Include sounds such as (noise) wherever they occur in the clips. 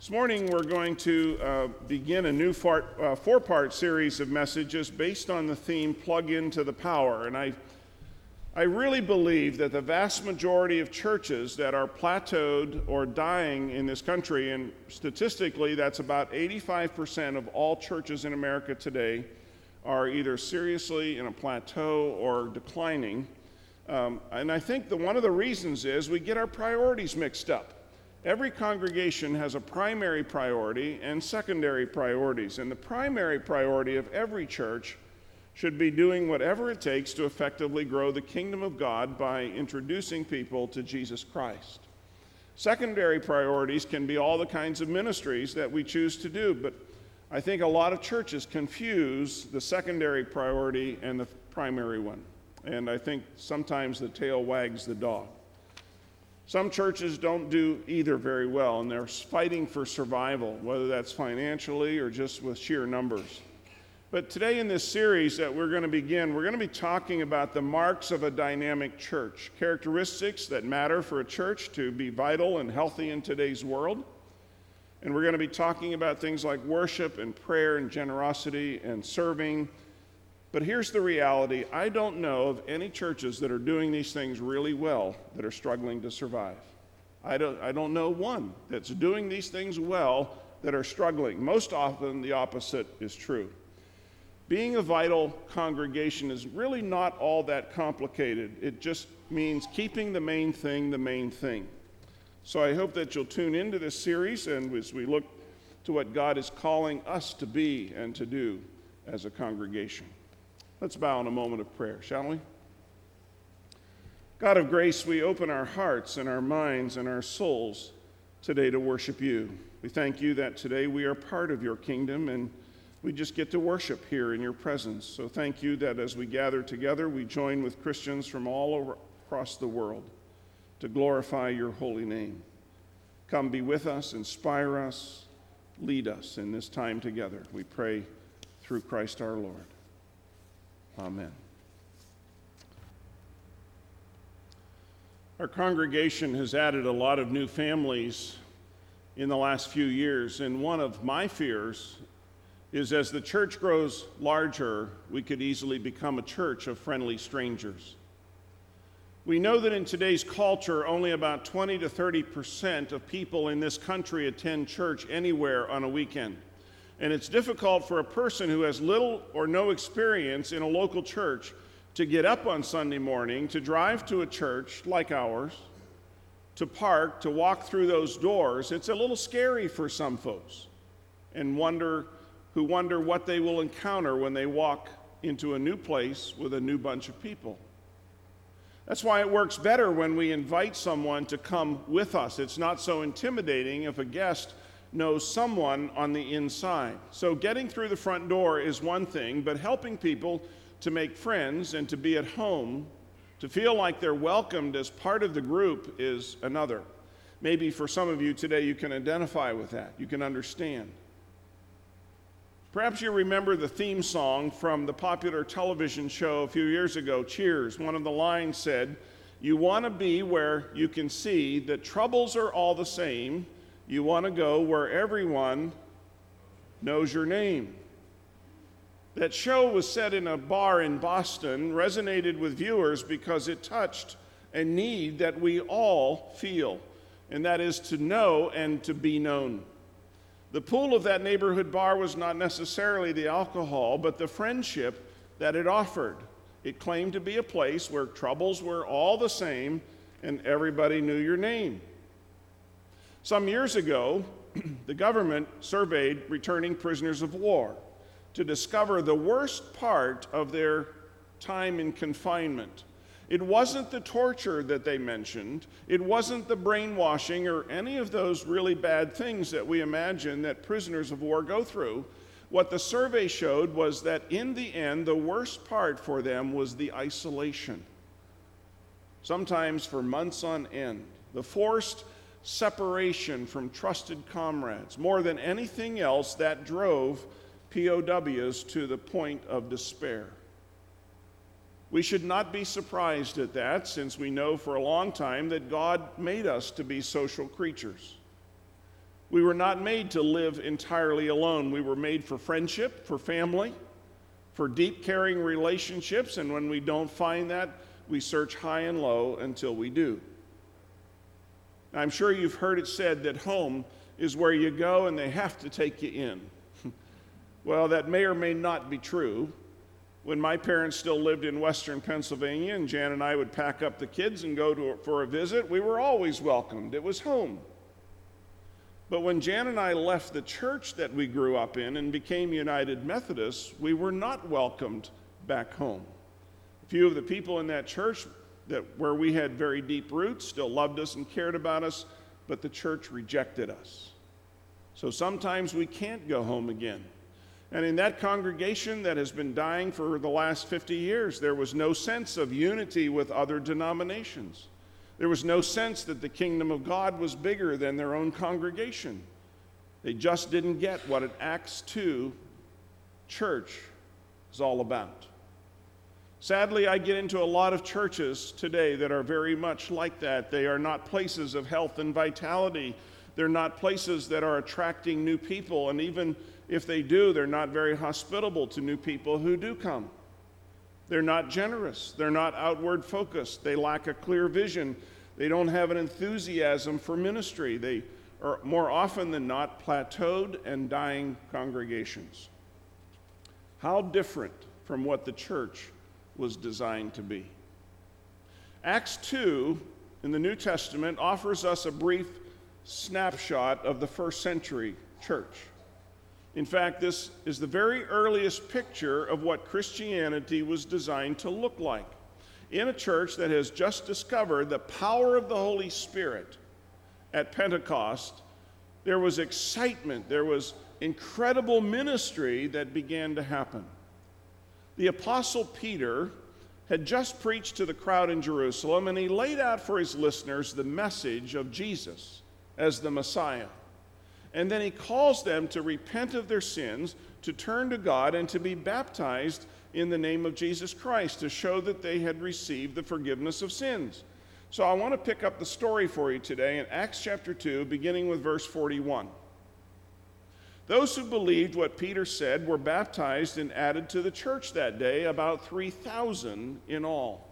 This morning, we're going to uh, begin a new four, uh, four-part series of messages based on the theme "Plug into the Power." And I, I really believe that the vast majority of churches that are plateaued or dying in this country, and statistically, that's about 85% of all churches in America today, are either seriously in a plateau or declining. Um, and I think that one of the reasons is we get our priorities mixed up. Every congregation has a primary priority and secondary priorities, and the primary priority of every church should be doing whatever it takes to effectively grow the kingdom of God by introducing people to Jesus Christ. Secondary priorities can be all the kinds of ministries that we choose to do, but I think a lot of churches confuse the secondary priority and the primary one. And I think sometimes the tail wags the dog. Some churches don't do either very well, and they're fighting for survival, whether that's financially or just with sheer numbers. But today, in this series that we're going to begin, we're going to be talking about the marks of a dynamic church, characteristics that matter for a church to be vital and healthy in today's world. And we're going to be talking about things like worship and prayer and generosity and serving but here's the reality I don't know of any churches that are doing these things really well that are struggling to survive. I don't, I don't know one that's doing these things well that are struggling. Most often, the opposite is true. Being a vital congregation is really not all that complicated. It just means keeping the main thing the main thing. So I hope that you'll tune into this series and as we look to what God is calling us to be and to do as a congregation. Let's bow in a moment of prayer, shall we? God of grace, we open our hearts and our minds and our souls today to worship you. We thank you that today we are part of your kingdom and we just get to worship here in your presence. So thank you that as we gather together, we join with Christians from all over, across the world to glorify your holy name. Come be with us, inspire us, lead us in this time together. We pray through Christ our Lord. Amen. Our congregation has added a lot of new families in the last few years, and one of my fears is as the church grows larger, we could easily become a church of friendly strangers. We know that in today's culture, only about 20 to 30 percent of people in this country attend church anywhere on a weekend. And it's difficult for a person who has little or no experience in a local church to get up on Sunday morning, to drive to a church like ours, to park, to walk through those doors. It's a little scary for some folks and wonder who wonder what they will encounter when they walk into a new place with a new bunch of people. That's why it works better when we invite someone to come with us. It's not so intimidating if a guest knows someone on the inside. So getting through the front door is one thing, but helping people to make friends and to be at home, to feel like they're welcomed as part of the group is another. Maybe for some of you today, you can identify with that, you can understand. Perhaps you remember the theme song from the popular television show a few years ago, Cheers. One of the lines said, You want to be where you can see that troubles are all the same you want to go where everyone knows your name. That show was set in a bar in Boston, resonated with viewers because it touched a need that we all feel, and that is to know and to be known. The pool of that neighborhood bar was not necessarily the alcohol, but the friendship that it offered. It claimed to be a place where troubles were all the same and everybody knew your name. Some years ago, (clears throat) the government surveyed returning prisoners of war to discover the worst part of their time in confinement. It wasn't the torture that they mentioned, it wasn't the brainwashing or any of those really bad things that we imagine that prisoners of war go through. What the survey showed was that in the end, the worst part for them was the isolation, sometimes for months on end. The forced separation from trusted comrades. More than anything else, that drove POWs to the point of despair. We should not be surprised at that, since we know for a long time that God made us to be social creatures. We were not made to live entirely alone. We were made for friendship, for family, for deep, caring relationships, and when we don't find that, we search high and low until we do. I'm sure you've heard it said that home is where you go and they have to take you in. (laughs) well, that may or may not be true. When my parents still lived in western Pennsylvania and Jan and I would pack up the kids and go to, for a visit, we were always welcomed. It was home. But when Jan and I left the church that we grew up in and became United Methodists, we were not welcomed back home. A few of the people in that church that where we had very deep roots still loved us and cared about us, but the church rejected us. So sometimes we can't go home again. And in that congregation that has been dying for the last 50 years, there was no sense of unity with other denominations. There was no sense that the kingdom of God was bigger than their own congregation. They just didn't get what an Acts 2 church is all about. Sadly, I get into a lot of churches today that are very much like that. They are not places of health and vitality. They're not places that are attracting new people. And even if they do, they're not very hospitable to new people who do come. They're not generous. They're not outward focused. They lack a clear vision. They don't have an enthusiasm for ministry. They are more often than not plateaued and dying congregations. How different from what the church was designed to be. Acts 2 in the New Testament offers us a brief snapshot of the first century church. In fact, this is the very earliest picture of what Christianity was designed to look like. In a church that has just discovered the power of the Holy Spirit at Pentecost, there was excitement, there was incredible ministry that began to happen. The Apostle Peter had just preached to the crowd in Jerusalem, and he laid out for his listeners the message of Jesus as the Messiah. And then he calls them to repent of their sins, to turn to God, and to be baptized in the name of Jesus Christ to show that they had received the forgiveness of sins. So I want to pick up the story for you today in Acts chapter 2, beginning with verse 41. Those who believed what Peter said were baptized and added to the church that day, about 3,000 in all.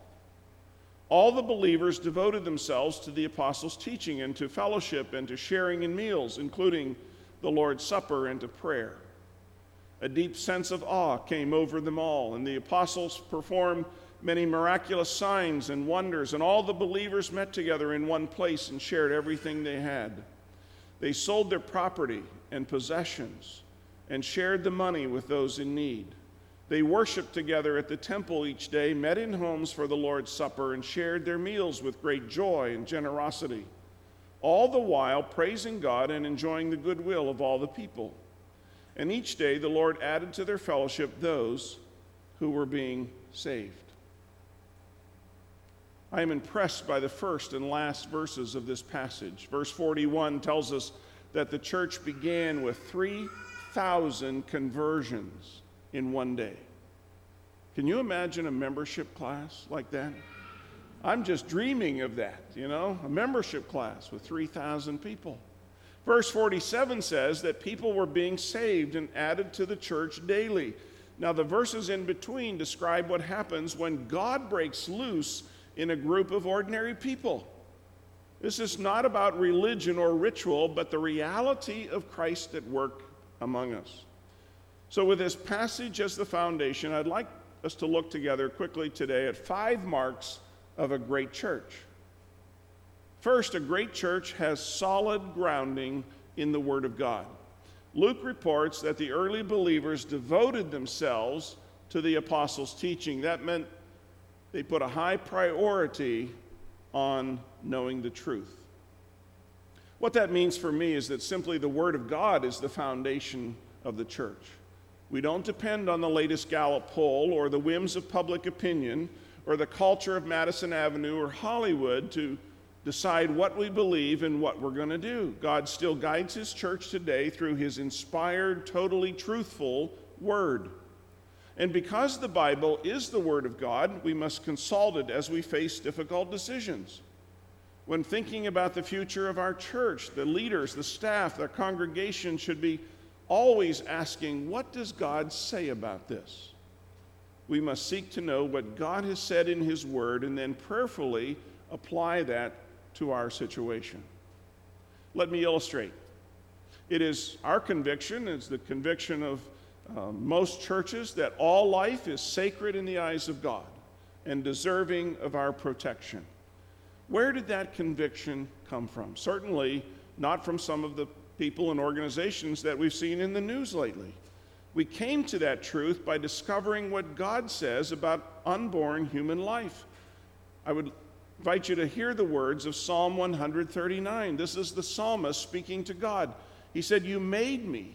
All the believers devoted themselves to the apostles' teaching and to fellowship and to sharing in meals, including the Lord's Supper and to prayer. A deep sense of awe came over them all, and the apostles performed many miraculous signs and wonders, and all the believers met together in one place and shared everything they had. They sold their property and possessions and shared the money with those in need. They worshiped together at the temple each day, met in homes for the Lord's Supper, and shared their meals with great joy and generosity, all the while praising God and enjoying the goodwill of all the people. And each day the Lord added to their fellowship those who were being saved. I am impressed by the first and last verses of this passage. Verse 41 tells us that the church began with 3,000 conversions in one day. Can you imagine a membership class like that? I'm just dreaming of that, you know, a membership class with 3,000 people. Verse 47 says that people were being saved and added to the church daily. Now, the verses in between describe what happens when God breaks loose in a group of ordinary people. This is not about religion or ritual, but the reality of Christ at work among us. So, with this passage as the foundation, I'd like us to look together quickly today at five marks of a great church. First, a great church has solid grounding in the Word of God. Luke reports that the early believers devoted themselves to the apostles' teaching. That meant they put a high priority on knowing the truth. What that means for me is that simply the Word of God is the foundation of the church. We don't depend on the latest Gallup poll or the whims of public opinion or the culture of Madison Avenue or Hollywood to decide what we believe and what we're going to do. God still guides His church today through His inspired, totally truthful Word. And because the Bible is the Word of God, we must consult it as we face difficult decisions. When thinking about the future of our church, the leaders, the staff, the congregation should be always asking, What does God say about this? We must seek to know what God has said in His Word and then prayerfully apply that to our situation. Let me illustrate. It is our conviction, it's the conviction of uh, most churches, that all life is sacred in the eyes of God and deserving of our protection. Where did that conviction come from? Certainly not from some of the people and organizations that we've seen in the news lately. We came to that truth by discovering what God says about unborn human life. I would invite you to hear the words of Psalm 139. This is the psalmist speaking to God. He said, You made me.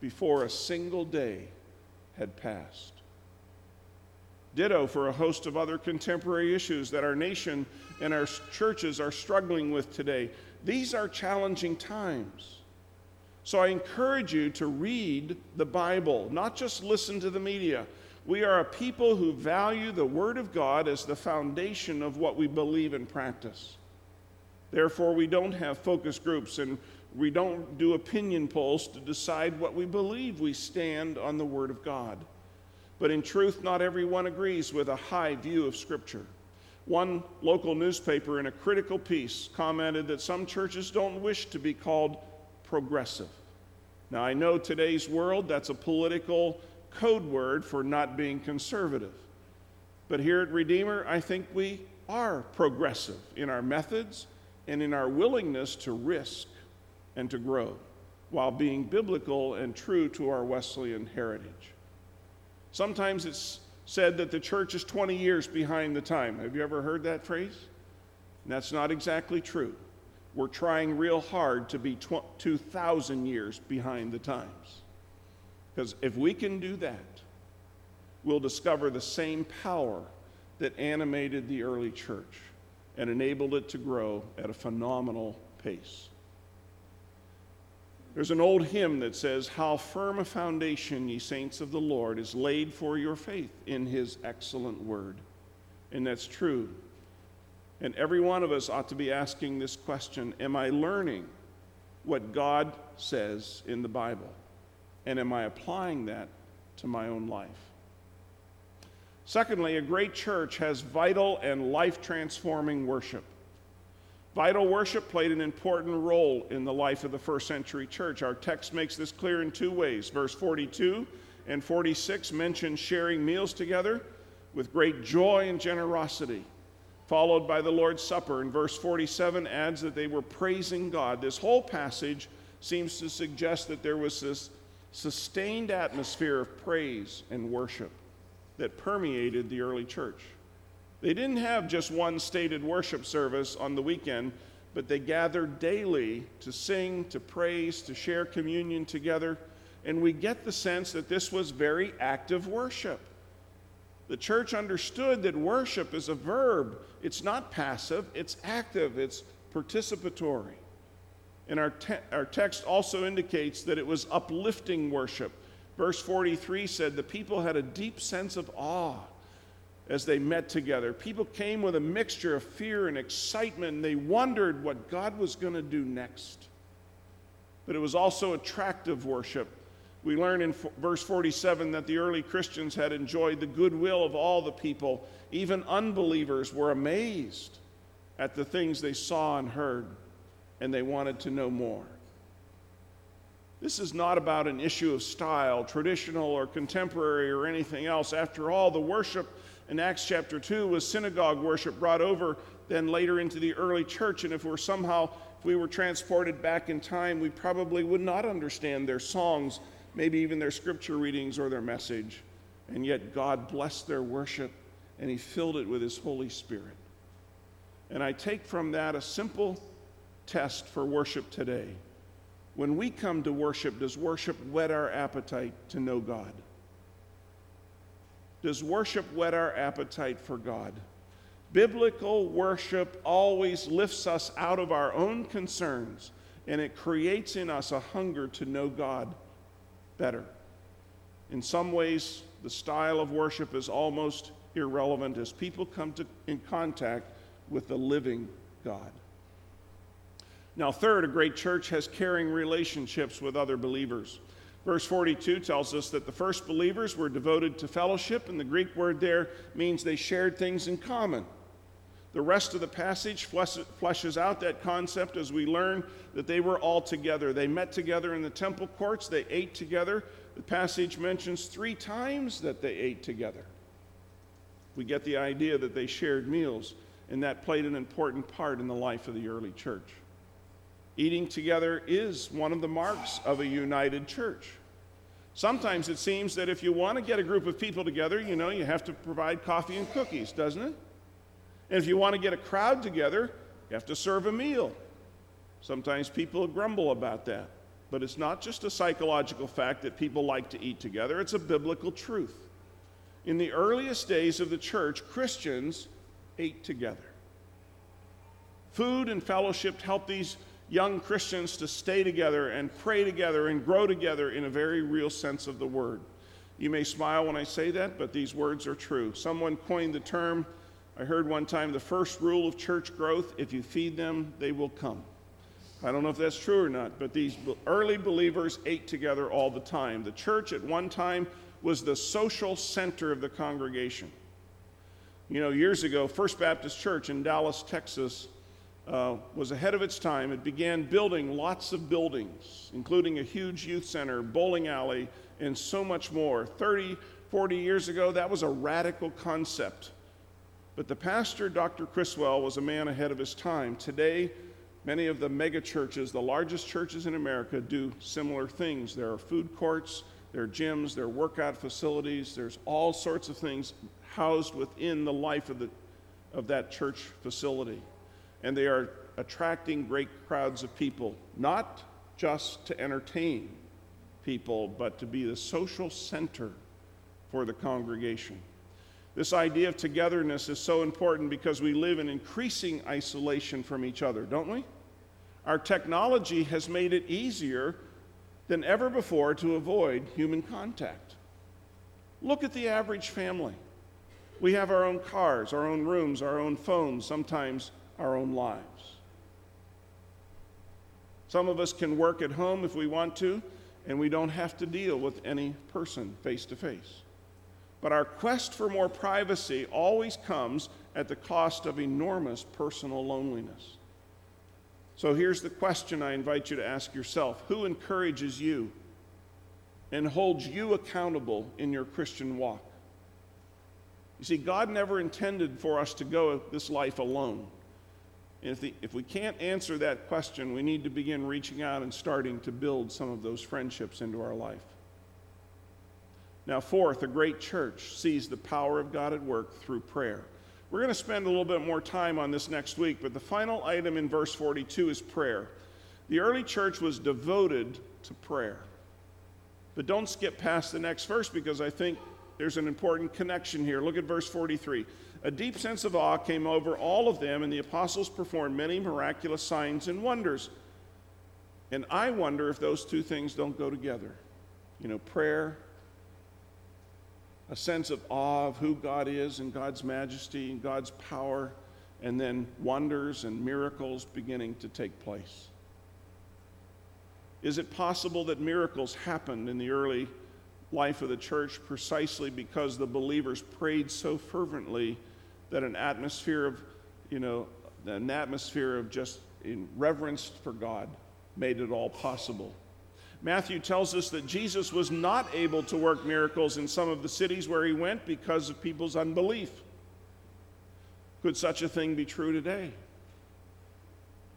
before a single day had passed. Ditto for a host of other contemporary issues that our nation and our churches are struggling with today. These are challenging times. So I encourage you to read the Bible, not just listen to the media. We are a people who value the Word of God as the foundation of what we believe and practice. Therefore, we don't have focus groups and we don't do opinion polls to decide what we believe. We stand on the Word of God. But in truth, not everyone agrees with a high view of Scripture. One local newspaper, in a critical piece, commented that some churches don't wish to be called progressive. Now, I know today's world, that's a political code word for not being conservative. But here at Redeemer, I think we are progressive in our methods and in our willingness to risk and to grow while being biblical and true to our Wesleyan heritage. Sometimes it's said that the church is 20 years behind the time. Have you ever heard that phrase? And that's not exactly true. We're trying real hard to be 2,000 years behind the times. Because if we can do that, we'll discover the same power that animated the early church and enabled it to grow at a phenomenal pace. There's an old hymn that says, How firm a foundation, ye saints of the Lord, is laid for your faith in his excellent word. And that's true. And every one of us ought to be asking this question Am I learning what God says in the Bible? And am I applying that to my own life? Secondly, a great church has vital and life transforming worship. Vital worship played an important role in the life of the first century church. Our text makes this clear in two ways. Verse 42 and 46 mention sharing meals together with great joy and generosity, followed by the Lord's Supper. And verse 47 adds that they were praising God. This whole passage seems to suggest that there was this sustained atmosphere of praise and worship that permeated the early church. They didn't have just one stated worship service on the weekend, but they gathered daily to sing, to praise, to share communion together. And we get the sense that this was very active worship. The church understood that worship is a verb, it's not passive, it's active, it's participatory. And our, te- our text also indicates that it was uplifting worship. Verse 43 said the people had a deep sense of awe as they met together. People came with a mixture of fear and excitement, and they wondered what God was going to do next. But it was also attractive worship. We learn in verse 47 that the early Christians had enjoyed the goodwill of all the people. Even unbelievers were amazed at the things they saw and heard, and they wanted to know more. This is not about an issue of style, traditional or contemporary or anything else. After all, the worship in Acts chapter 2 was synagogue worship brought over then later into the early church. And if we're somehow, if we were transported back in time, we probably would not understand their songs, maybe even their scripture readings or their message. And yet God blessed their worship and He filled it with His Holy Spirit. And I take from that a simple test for worship today. When we come to worship, does worship whet our appetite to know God? Does worship whet our appetite for God? Biblical worship always lifts us out of our own concerns and it creates in us a hunger to know God better. In some ways, the style of worship is almost irrelevant as people come to, in contact with the living God. Now, third, a great church has caring relationships with other believers. Verse 42 tells us that the first believers were devoted to fellowship, and the Greek word there means they shared things in common. The rest of the passage fleshes out that concept as we learn that they were all together. They met together in the temple courts, they ate together. The passage mentions three times that they ate together. We get the idea that they shared meals, and that played an important part in the life of the early church. Eating together is one of the marks of a united church. Sometimes it seems that if you want to get a group of people together, you know, you have to provide coffee and cookies, doesn't it? And if you want to get a crowd together, you have to serve a meal. Sometimes people grumble about that. But it's not just a psychological fact that people like to eat together, it's a biblical truth. In the earliest days of the church, Christians ate together. Food and fellowship helped these young Christians to stay together and pray together and grow together in a very real sense of the word. You may smile when I say that, but these words are true. Someone coined the term, I heard one time, the first rule of church growth if you feed them, they will come. I don't know if that's true or not, but these early believers ate together all the time. The church at one time was the social center of the congregation. You know, years ago, First Baptist Church in Dallas, Texas, uh, was ahead of its time. It began building lots of buildings, including a huge youth center, bowling alley, and so much more. 30, 40 years ago, that was a radical concept. But the pastor, Dr. Criswell, was a man ahead of his time. Today, many of the mega churches, the largest churches in America, do similar things. There are food courts, there are gyms, there are workout facilities, there's all sorts of things housed within the life of, the, of that church facility and they are attracting great crowds of people, not just to entertain people, but to be the social center for the congregation. This idea of togetherness is so important because we live in increasing isolation from each other, don't we? Our technology has made it easier than ever before to avoid human contact. Look at the average family. We have our own cars, our own rooms, our own phones, sometimes our own lives. Some of us can work at home if we want to, and we don't have to deal with any person face to face. But our quest for more privacy always comes at the cost of enormous personal loneliness. So here's the question I invite you to ask yourself Who encourages you and holds you accountable in your Christian walk? You see, God never intended for us to go this life alone. If, the, if we can't answer that question, we need to begin reaching out and starting to build some of those friendships into our life. Now, fourth, a great church sees the power of God at work through prayer. We're going to spend a little bit more time on this next week, but the final item in verse 42 is prayer. The early church was devoted to prayer. But don't skip past the next verse because I think there's an important connection here. Look at verse 43. A deep sense of awe came over all of them, and the apostles performed many miraculous signs and wonders. And I wonder if those two things don't go together. You know, prayer, a sense of awe of who God is and God's majesty and God's power, and then wonders and miracles beginning to take place. Is it possible that miracles happened in the early life of the church precisely because the believers prayed so fervently that an atmosphere of, you know, an atmosphere of just reverence for God made it all possible. Matthew tells us that Jesus was not able to work miracles in some of the cities where he went because of people's unbelief. Could such a thing be true today?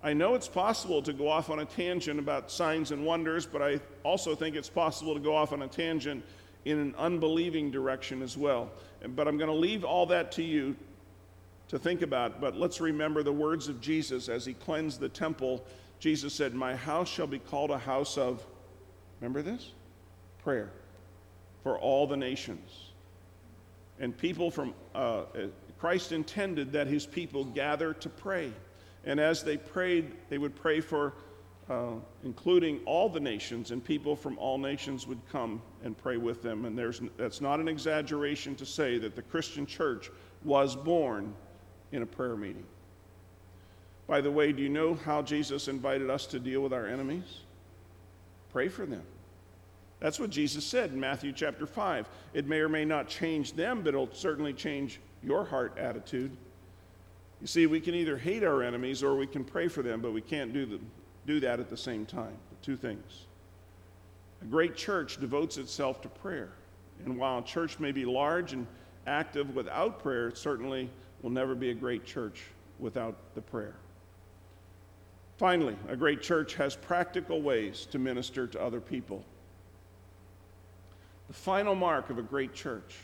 I know it's possible to go off on a tangent about signs and wonders, but I also think it's possible to go off on a tangent in an unbelieving direction as well. But I'm going to leave all that to you to think about, but let's remember the words of Jesus as he cleansed the temple Jesus said, My house shall be called a house of, remember this? Prayer for all the nations. And people from, uh, Christ intended that his people gather to pray. And as they prayed, they would pray for, uh, including all the nations, and people from all nations would come and pray with them. And there's, that's not an exaggeration to say that the Christian church was born in a prayer meeting. By the way, do you know how Jesus invited us to deal with our enemies? Pray for them. That's what Jesus said in Matthew chapter 5. It may or may not change them, but it'll certainly change your heart attitude. You see, we can either hate our enemies or we can pray for them, but we can't do, the, do that at the same time. The two things. A great church devotes itself to prayer. And while a church may be large and active without prayer, it certainly will never be a great church without the prayer. Finally, a great church has practical ways to minister to other people. The final mark of a great church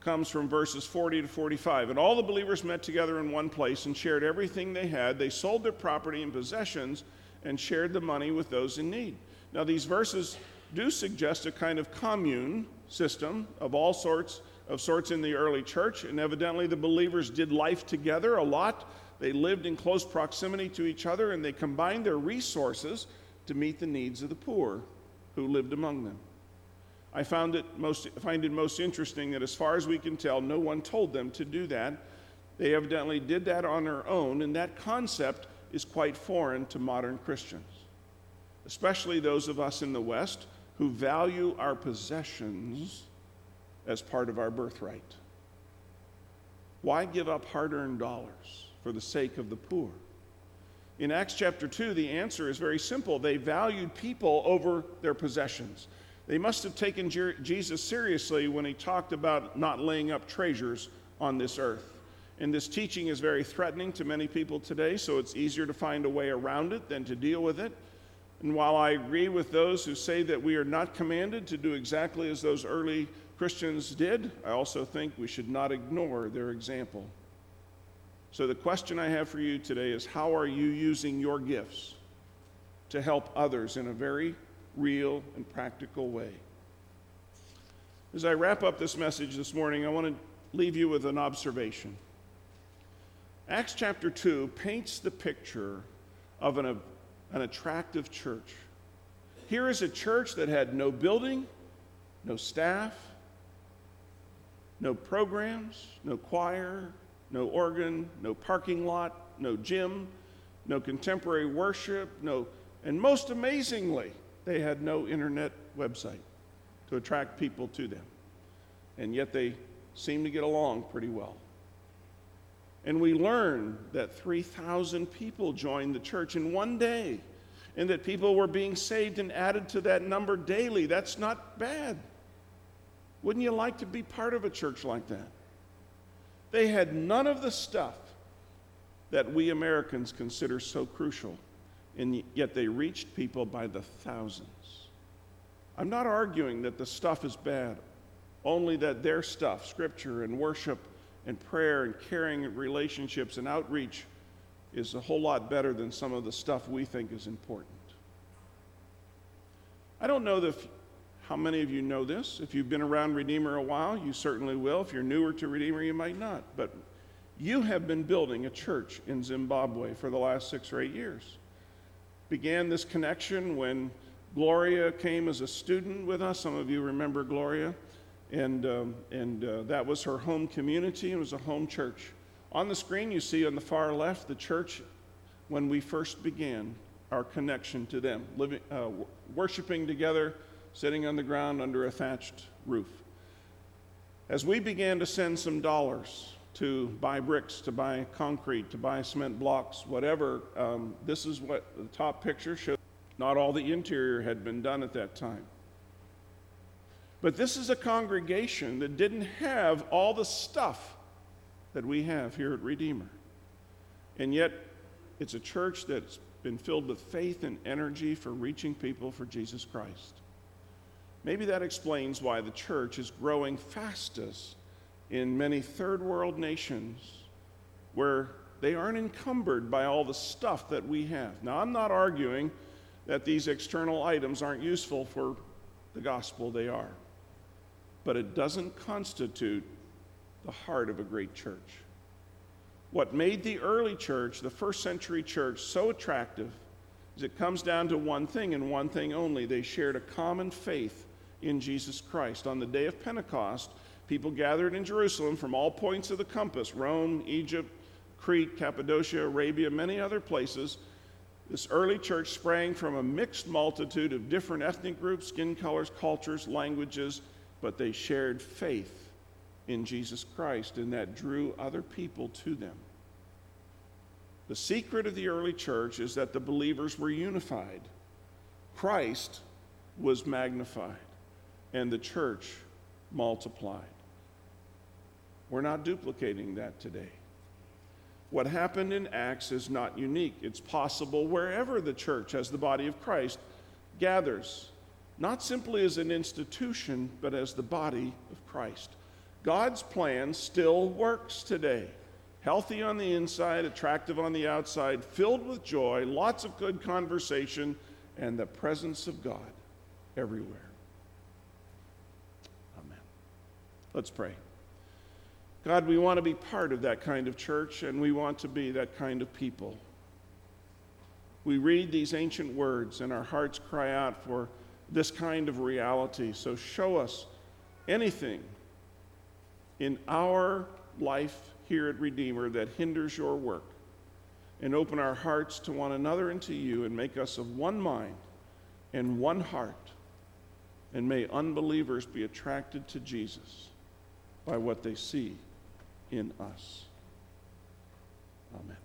comes from verses 40 to 45. And all the believers met together in one place and shared everything they had. They sold their property and possessions and shared the money with those in need. Now, these verses do suggest a kind of commune system of all sorts of sorts in the early church, and evidently the believers did life together a lot. They lived in close proximity to each other, and they combined their resources to meet the needs of the poor who lived among them. I found it most, find it most interesting that, as far as we can tell, no one told them to do that. They evidently did that on their own, and that concept is quite foreign to modern Christians, especially those of us in the West who value our possessions as part of our birthright. Why give up hard earned dollars for the sake of the poor? In Acts chapter 2, the answer is very simple. They valued people over their possessions. They must have taken Jesus seriously when he talked about not laying up treasures on this earth. And this teaching is very threatening to many people today, so it's easier to find a way around it than to deal with it. And while I agree with those who say that we are not commanded to do exactly as those early Christians did, I also think we should not ignore their example. So, the question I have for you today is how are you using your gifts to help others in a very real, and practical way. As I wrap up this message this morning, I want to leave you with an observation. Acts chapter 2 paints the picture of an, an attractive church. Here is a church that had no building, no staff, no programs, no choir, no organ, no parking lot, no gym, no contemporary worship, no, and most amazingly, they had no internet website to attract people to them. And yet they seemed to get along pretty well. And we learned that 3,000 people joined the church in one day, and that people were being saved and added to that number daily. That's not bad. Wouldn't you like to be part of a church like that? They had none of the stuff that we Americans consider so crucial and yet they reached people by the thousands. I'm not arguing that the stuff is bad, only that their stuff, scripture and worship and prayer and caring relationships and outreach, is a whole lot better than some of the stuff we think is important. I don't know if, how many of you know this. If you've been around Redeemer a while, you certainly will. If you're newer to Redeemer, you might not. But you have been building a church in Zimbabwe for the last six or eight years began this connection when Gloria came as a student with us. Some of you remember Gloria. And, um, and uh, that was her home community. It was a home church. On the screen, you see on the far left the church when we first began our connection to them, living, uh, worshiping together, sitting on the ground under a thatched roof. As we began to send some dollars to buy bricks, to buy concrete, to buy cement blocks, whatever. Um, this is what the top picture shows. Not all the interior had been done at that time. But this is a congregation that didn't have all the stuff that we have here at Redeemer. And yet, it's a church that's been filled with faith and energy for reaching people for Jesus Christ. Maybe that explains why the church is growing fastest in many third world nations where They aren't encumbered by all the stuff that we have. Now, I'm not arguing that these external items aren't useful for the gospel, they are. But it doesn't constitute the heart of a great church. What made the early church, the first century church, so attractive is it comes down to one thing and one thing only. They shared a common faith in Jesus Christ. On the day of Pentecost, people gathered in Jerusalem from all points of the compass Rome, Egypt, Crete, Cappadocia, Arabia, many other places. This early church sprang from a mixed multitude of different ethnic groups, skin colors, cultures, languages, but they shared faith in Jesus Christ, and that drew other people to them. The secret of the early church is that the believers were unified. Christ was magnified, and the church multiplied. We're not duplicating that today. What happened in Acts is not unique. It's possible wherever the church, as the body of Christ, gathers, not simply as an institution, but as the body of Christ. God's plan still works today. Healthy on the inside, attractive on the outside, filled with joy, lots of good conversation, and the presence of God everywhere. Amen. Let's pray. God, we want to be part of that kind of church, and we want to be that kind of people. We read these ancient words, and our hearts cry out for this kind of reality. So show us anything in our life here at Redeemer that hinders your work. And open our hearts to one another and to you and make us of one mind and one heart. And may unbelievers be attracted to Jesus by what they see in us. Amen.